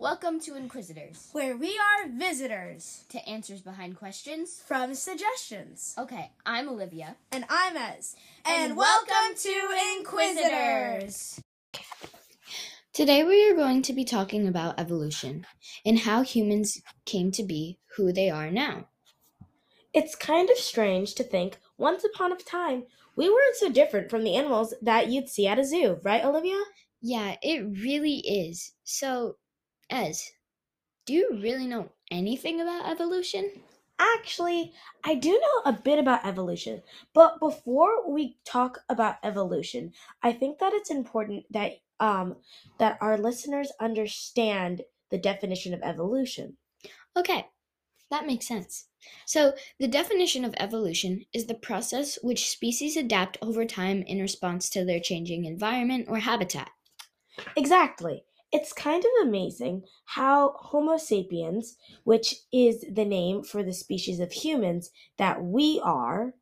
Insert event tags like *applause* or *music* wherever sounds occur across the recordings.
Welcome to Inquisitors, where we are visitors to answers behind questions. from suggestions. Okay, I'm Olivia. And I'm Ez. And And, welcome welcome to to Inquisitors. Today we are going to be talking about evolution and how humans came to be who they are now. It's kind of strange to think once upon a time we weren't so different from the animals that you'd see at a zoo, right, Olivia? Yeah, it really is. So, Ez, do you really know anything about evolution? Actually, I do know a bit about evolution, but before we talk about evolution, I think that it's important that um that our listeners understand the definition of evolution. Okay, that makes sense. So, the definition of evolution is the process which species adapt over time in response to their changing environment or habitat. Exactly. It's kind of amazing how Homo sapiens, which is the name for the species of humans that we are,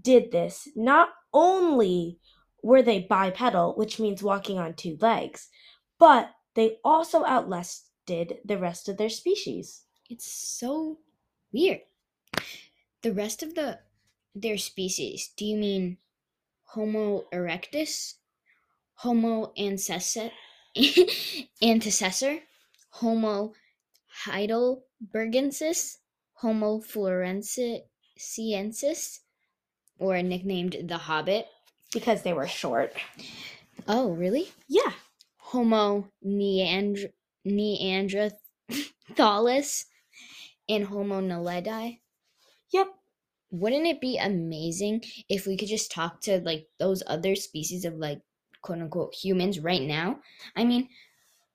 did this. Not only were they bipedal, which means walking on two legs, but they also outlasted the rest of their species. It's so weird. The rest of the their species, do you mean Homo erectus, Homo ancestor, *laughs* antecessor, Homo heidelbergensis, Homo floresiensis, or nicknamed the Hobbit? Because they were short. Oh, really? Yeah. Homo neandr- neanderthalis and Homo naledi. Yep. Wouldn't it be amazing if we could just talk to like those other species of like quote unquote humans right now? I mean,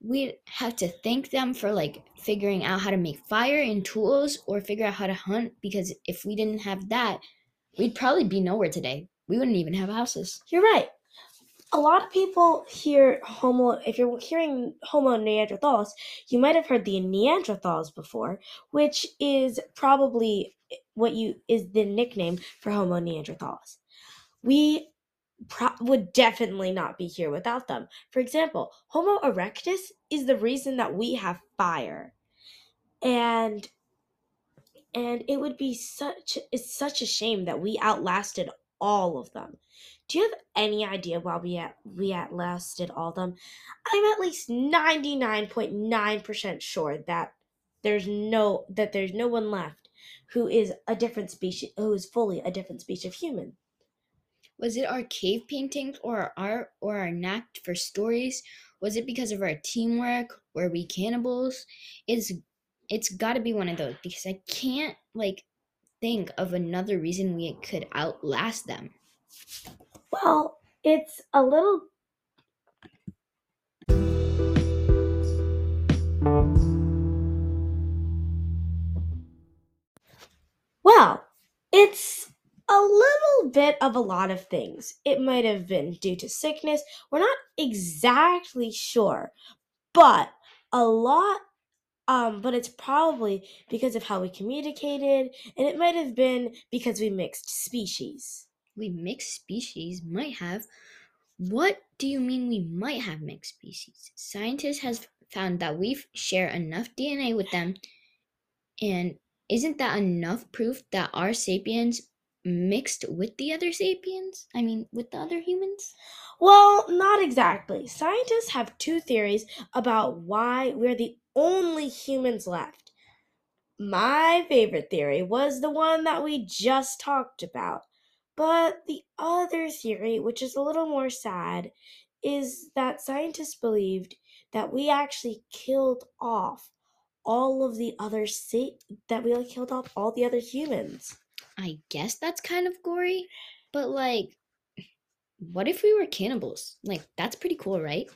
we'd have to thank them for like figuring out how to make fire and tools or figure out how to hunt because if we didn't have that, we'd probably be nowhere today. We wouldn't even have houses. You're right. A lot of people hear Homo, if you're hearing Homo neanderthals, you might have heard the Neanderthals before, which is probably what you is the nickname for Homo neanderthals. We pro- would definitely not be here without them. For example, Homo erectus is the reason that we have fire. And and it would be such it's such a shame that we outlasted all of them. Do you have any idea why we at, we outlasted all of them? I'm at least 99.9% sure that there's no that there's no one left who is a different species who is fully a different species of human. Was it our cave paintings or our art or our knack for stories? Was it because of our teamwork? Were we cannibals? It's it's got to be one of those because I can't like think of another reason we could outlast them. Well, it's a little Well, it's a little bit of a lot of things. It might have been due to sickness. We're not exactly sure, but a lot um but it's probably because of how we communicated and it might have been because we mixed species. We mixed species might have. What do you mean we might have mixed species? Scientists has found that we share enough DNA with them and isn't that enough proof that our sapiens mixed with the other sapiens? I mean, with the other humans? Well, not exactly. Scientists have two theories about why we're the only humans left. My favorite theory was the one that we just talked about. But the other theory, which is a little more sad, is that scientists believed that we actually killed off all of the other sa- that we killed off all the other humans. I guess that's kind of gory, but like, what if we were cannibals? Like, that's pretty cool, right?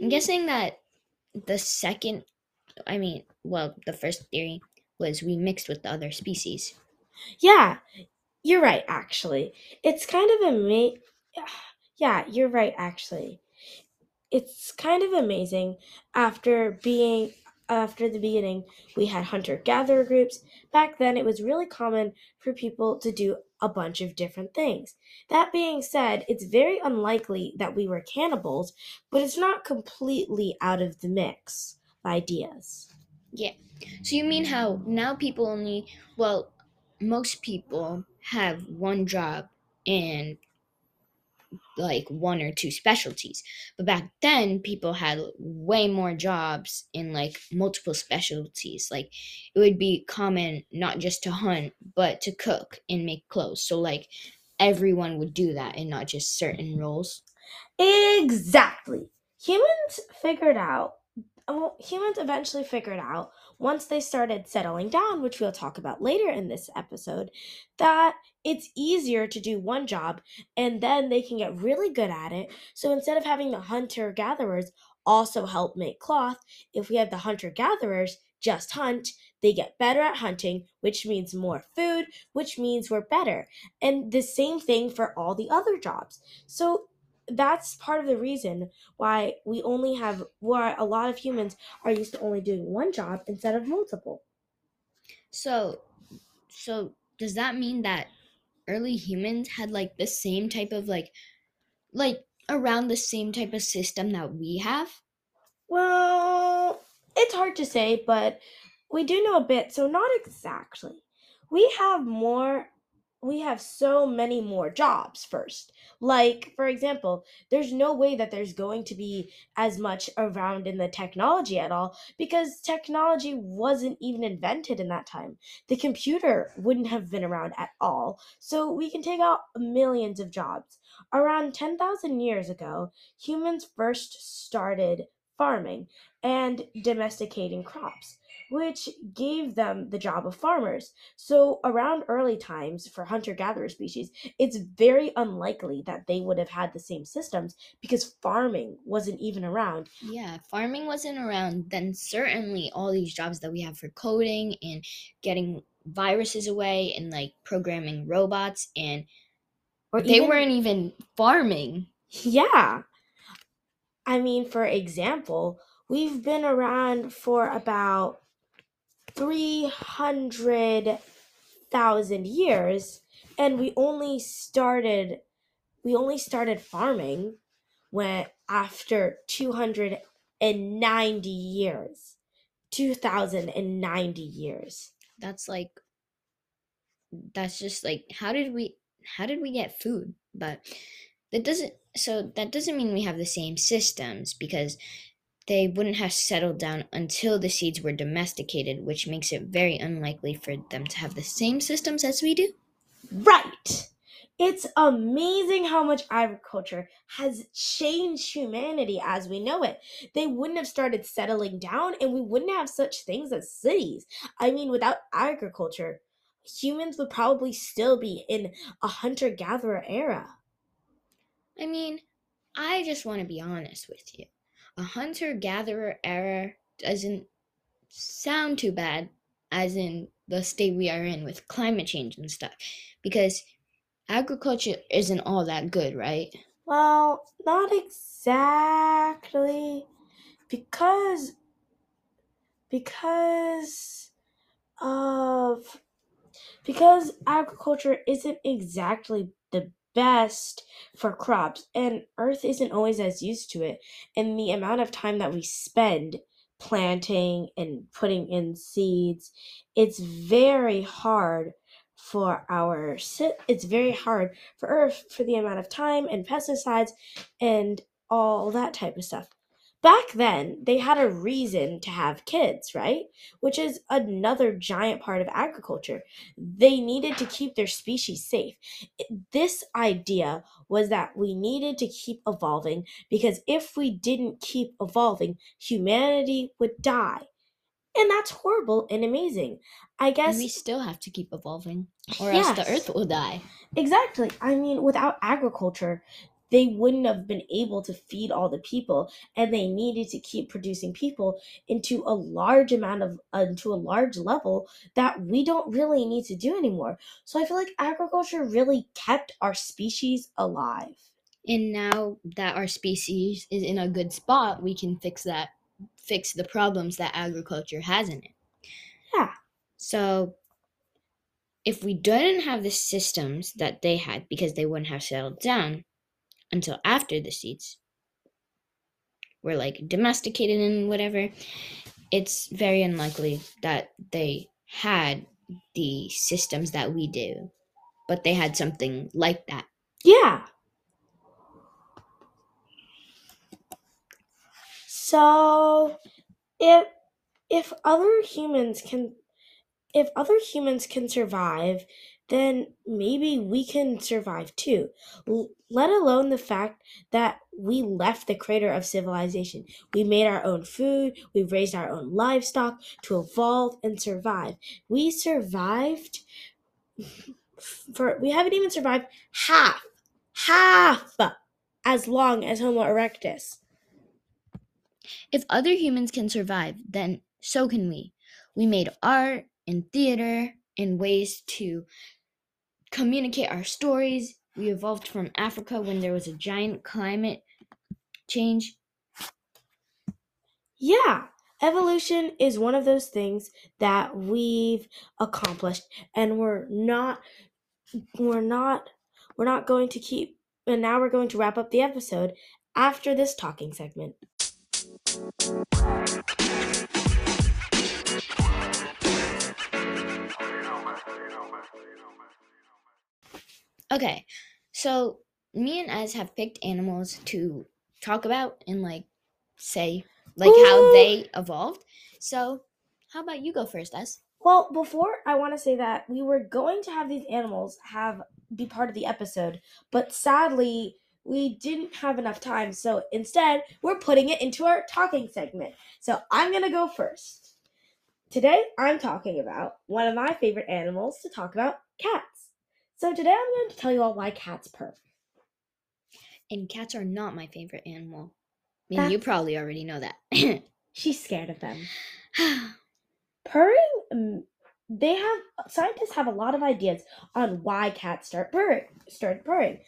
I'm mm. guessing that the second, I mean, well, the first theory was we mixed with the other species. Yeah, you're right, actually. It's kind of ama- *sighs* Yeah, you're right, actually. It's kind of amazing after being after the beginning we had hunter gatherer groups back then it was really common for people to do a bunch of different things that being said it's very unlikely that we were cannibals but it's not completely out of the mix of ideas. Yeah. So you mean how now people only well, most people have one job and like one or two specialties. But back then people had way more jobs in like multiple specialties. Like it would be common not just to hunt, but to cook and make clothes. So like everyone would do that and not just certain roles. Exactly. Humans figured out well, humans eventually figured out once they started settling down, which we'll talk about later in this episode, that it's easier to do one job and then they can get really good at it. So instead of having the hunter gatherers also help make cloth, if we have the hunter gatherers just hunt, they get better at hunting, which means more food, which means we're better. And the same thing for all the other jobs. So that's part of the reason why we only have why a lot of humans are used to only doing one job instead of multiple. So so does that mean that early humans had like the same type of like like around the same type of system that we have? Well, it's hard to say, but we do know a bit, so not exactly. We have more we have so many more jobs first. Like, for example, there's no way that there's going to be as much around in the technology at all because technology wasn't even invented in that time. The computer wouldn't have been around at all. So we can take out millions of jobs. Around 10,000 years ago, humans first started farming and domesticating crops which gave them the job of farmers. So, around early times for hunter gatherer species, it's very unlikely that they would have had the same systems because farming wasn't even around. Yeah, farming wasn't around, then certainly all these jobs that we have for coding and getting viruses away and like programming robots and or they even, weren't even farming. Yeah. I mean, for example, we've been around for about 300,000 years and we only started we only started farming when after 290 years. 2090 years. That's like that's just like how did we how did we get food? But that doesn't so that doesn't mean we have the same systems because they wouldn't have settled down until the seeds were domesticated, which makes it very unlikely for them to have the same systems as we do. Right! It's amazing how much agriculture has changed humanity as we know it. They wouldn't have started settling down and we wouldn't have such things as cities. I mean, without agriculture, humans would probably still be in a hunter gatherer era. I mean, I just want to be honest with you a hunter gatherer era doesn't sound too bad, as in the state we are in with climate change and stuff, because agriculture isn't all that good, right? Well, not exactly, because because of because agriculture isn't exactly the best for crops and earth isn't always as used to it. And the amount of time that we spend planting and putting in seeds it's very hard for our it's very hard for earth for the amount of time and pesticides and all that type of stuff back then they had a reason to have kids, right? Which is another giant part of agriculture. They needed to keep their species safe. This idea was that we needed to keep evolving because if we didn't keep evolving, humanity would die. And that's horrible and amazing. I guess and we still have to keep evolving, or yes, else the earth will die. Exactly. I mean, without agriculture, they wouldn't have been able to feed all the people and they needed to keep producing people into a large amount of uh, into a large level that we don't really need to do anymore. So i feel like agriculture really kept our species alive. And now that our species is in a good spot we can fix that fix the problems that agriculture has in it. Yeah. So if we didn't have the systems that they had because they wouldn't have settled down until after the seeds were like domesticated and whatever, it's very unlikely that they had the systems that we do, but they had something like that. Yeah. So if if other humans can if other humans can survive, then maybe we can survive too. Let alone the fact that we left the crater of civilization. We made our own food, we raised our own livestock to evolve and survive. We survived *laughs* for we haven't even survived half half as long as Homo erectus. If other humans can survive, then so can we. We made art and theater and ways to communicate our stories. We evolved from Africa when there was a giant climate change. Yeah, evolution is one of those things that we've accomplished and we're not we're not we're not going to keep and now we're going to wrap up the episode after this talking segment. Okay, so me and Ez have picked animals to talk about and like say like how they evolved. So, how about you go first, Ez? Well, before I want to say that we were going to have these animals have be part of the episode, but sadly we didn't have enough time. So instead, we're putting it into our talking segment. So I'm going to go first. Today, I'm talking about one of my favorite animals to talk about, cats. So today I'm going to tell you all why cats purr. And cats are not my favorite animal. I mean, That- you probably already know that. *laughs* She's scared of them. *sighs* Purring, mm, they have scientists have a lot of ideas on why cats start purring. Start purring.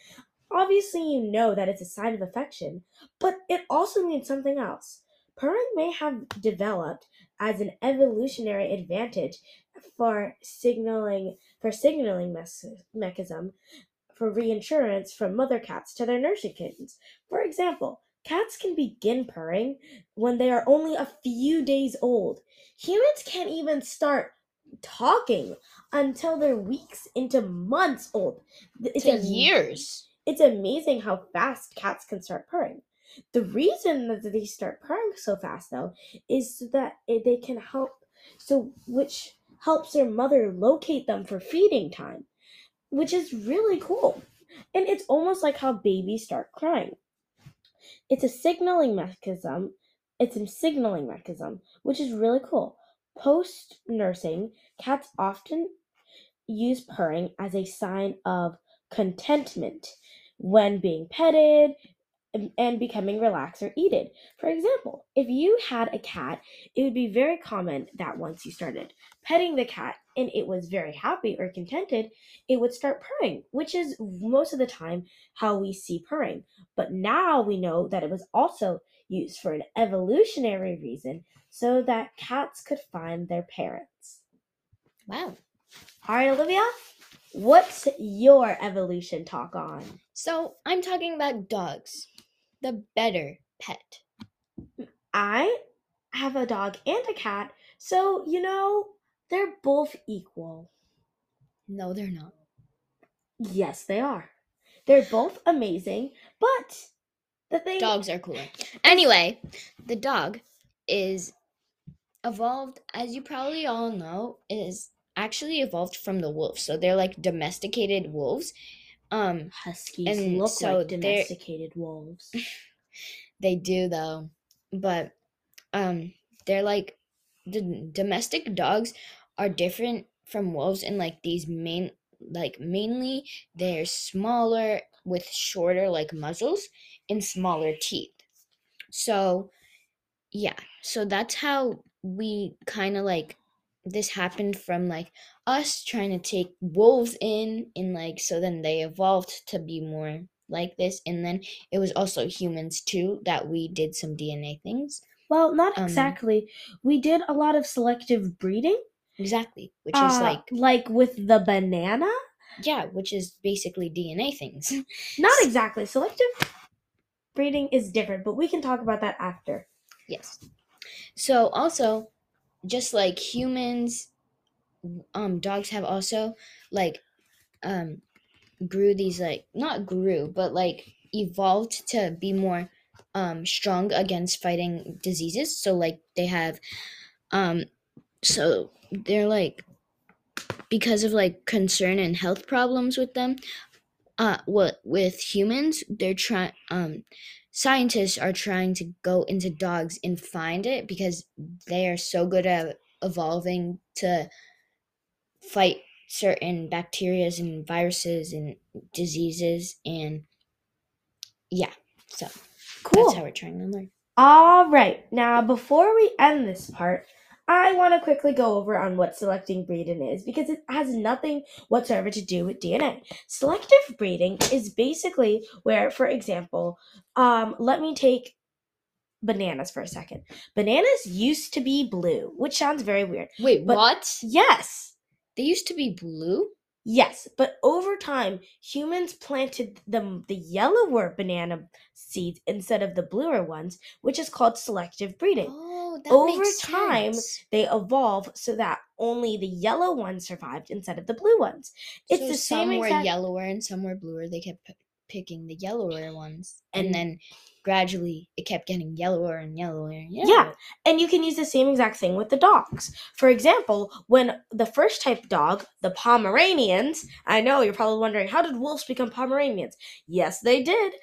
Obviously, you know that it's a sign of affection, but it also means something else. Purring may have developed as an evolutionary advantage for signaling for signaling mechanism for reinsurance from mother cats to their nursing kittens. For example, cats can begin purring when they are only a few days old. Humans can't even start talking until they're weeks into months old. It's to am- years. It's amazing how fast cats can start purring. The reason that they start purring so fast, though, is so that eh, they can help, so which helps their mother locate them for feeding time, which is really cool. And it's almost like how babies start crying. It's a signaling mechanism. It's a signaling mechanism, which is really cool. Post nursing, cats often use purring as a sign of contentment when being petted and- becoming relaxed or eaten. For example, if you had a cat, it would be very common that once you started petting the cat and it was very happy or contented, it would start purring, which is most of the time how we see purring. But now we know that it was also used for an evolutionary reason so that cats could find their parents. Wow. All right, Olivia, what's your evolution talk on? So, I'm talking about dogs. The better pet. I have a dog and a cat, so you know, they're both equal. No, they're not. Yes, they are. They're both amazing, but the thing Dogs are cooler. Anyway, the dog is evolved, as you probably all know, is actually evolved from the wolves. So they're like domesticated wolves. Um, huskies and look so like domesticated wolves. *laughs* they do though, but um, they're like the domestic dogs are different from wolves in like these main like mainly they're smaller with shorter like muzzles and smaller teeth. So yeah, so that's how we kind of like this happened from like us trying to take wolves in and like so then they evolved to be more like this and then it was also humans too that we did some DNA things. Well, not Um, exactly. We did a lot of selective breeding. Exactly, which is uh, like like with the banana. yeah, which is basically DNA things. *laughs* Not exactly. Selective breeding is different, but we can talk about that after. yes. So also, just like humans, um, dogs have also like um grew these like not grew but like evolved to be more um strong against fighting diseases. So like they have um so they're like because of like concern and health problems with them uh what with humans they're trying um scientists are trying to go into dogs and find it because they are so good at evolving to fight certain bacterias and viruses and diseases and yeah so Cool. that's how we're trying to learn All right. Now, before we end this part, I want to quickly go over on what selecting breeding is because it has nothing whatsoever to do with DNA. Selective breeding is basically where, for example, um, let me take bananas for a second. Bananas used to be blue, which sounds very weird. wait But- what Yes, they used to be blue Yes, but over time, humans planted the, the yellower banana seeds instead of the bluer ones, which is called selective breeding. oh that Over makes time, sense. They evolve so that only the yellow ones survived instead of the blue ones. It's so the some same were exact. yellower and some were bluer. They kept p- picking the yellower ones, and, And- then gradually it kept getting yellower and yellower. And Yeah. yellower. And you can use the same exact thing with the dogs. For example, when the first type dog, the Pomeranians, I know you're probably wondering, how did wolves become Pomeranians? Yes, they did.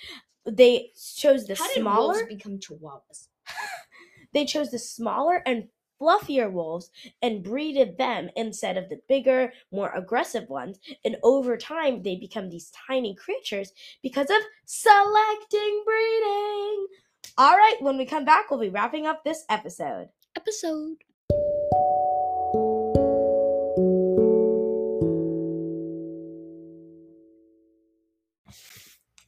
They chose the How did smaller. wolves become chihuahuas? *laughs* they chose the smaller and fluffier wolves and breeded them instead of the bigger, more aggressive ones. And over time, they become these tiny creatures because of selecting breeding. All right, when we come back, we'll be wrapping up this episode. Episode.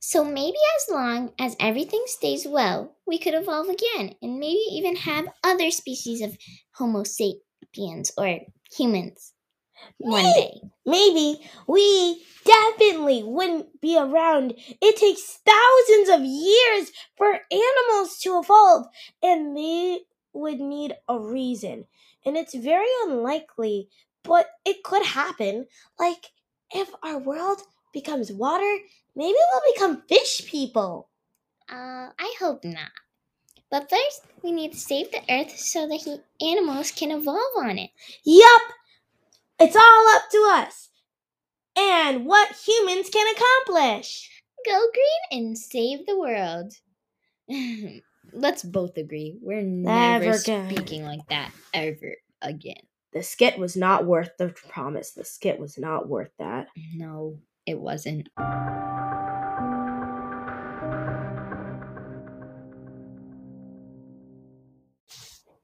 So maybe as long as everything stays well, we could evolve again and maybe even have other species of Homo sapiens or humans one Maybe. day. Maybe we definitely wouldn't be around. It takes thousands of years for animals to evolve, and they would need a reason. And it's very unlikely, but it could happen. Like, if our world becomes water, maybe we'll become fish people. Uh, I hope not. But first, we need to save the earth so that he- animals can evolve on it. Yup! It's all up to us and what humans can accomplish. Go green and save the world. *laughs* Let's both agree we're Never never, speaking like that ever again. The skit was not worth the promise. The skit was not worth that. No, it wasn't.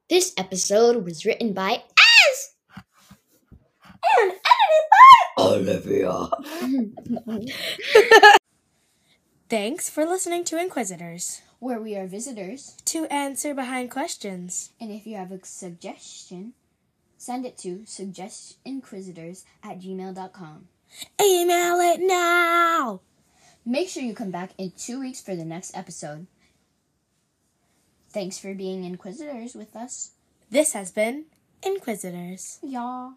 This episode was written by Ez! And edited by Olivia. *laughs* Thanks for listening to Inquisitors. Where we are visitors, To answer behind questions. and if you have a suggestion, send it to suggestinquisitors at gmail.com. Email it now! Make sure you come back in two weeks for the next episode. Thanks for being inquisitors with us. This has been Inquisitors. Y'all.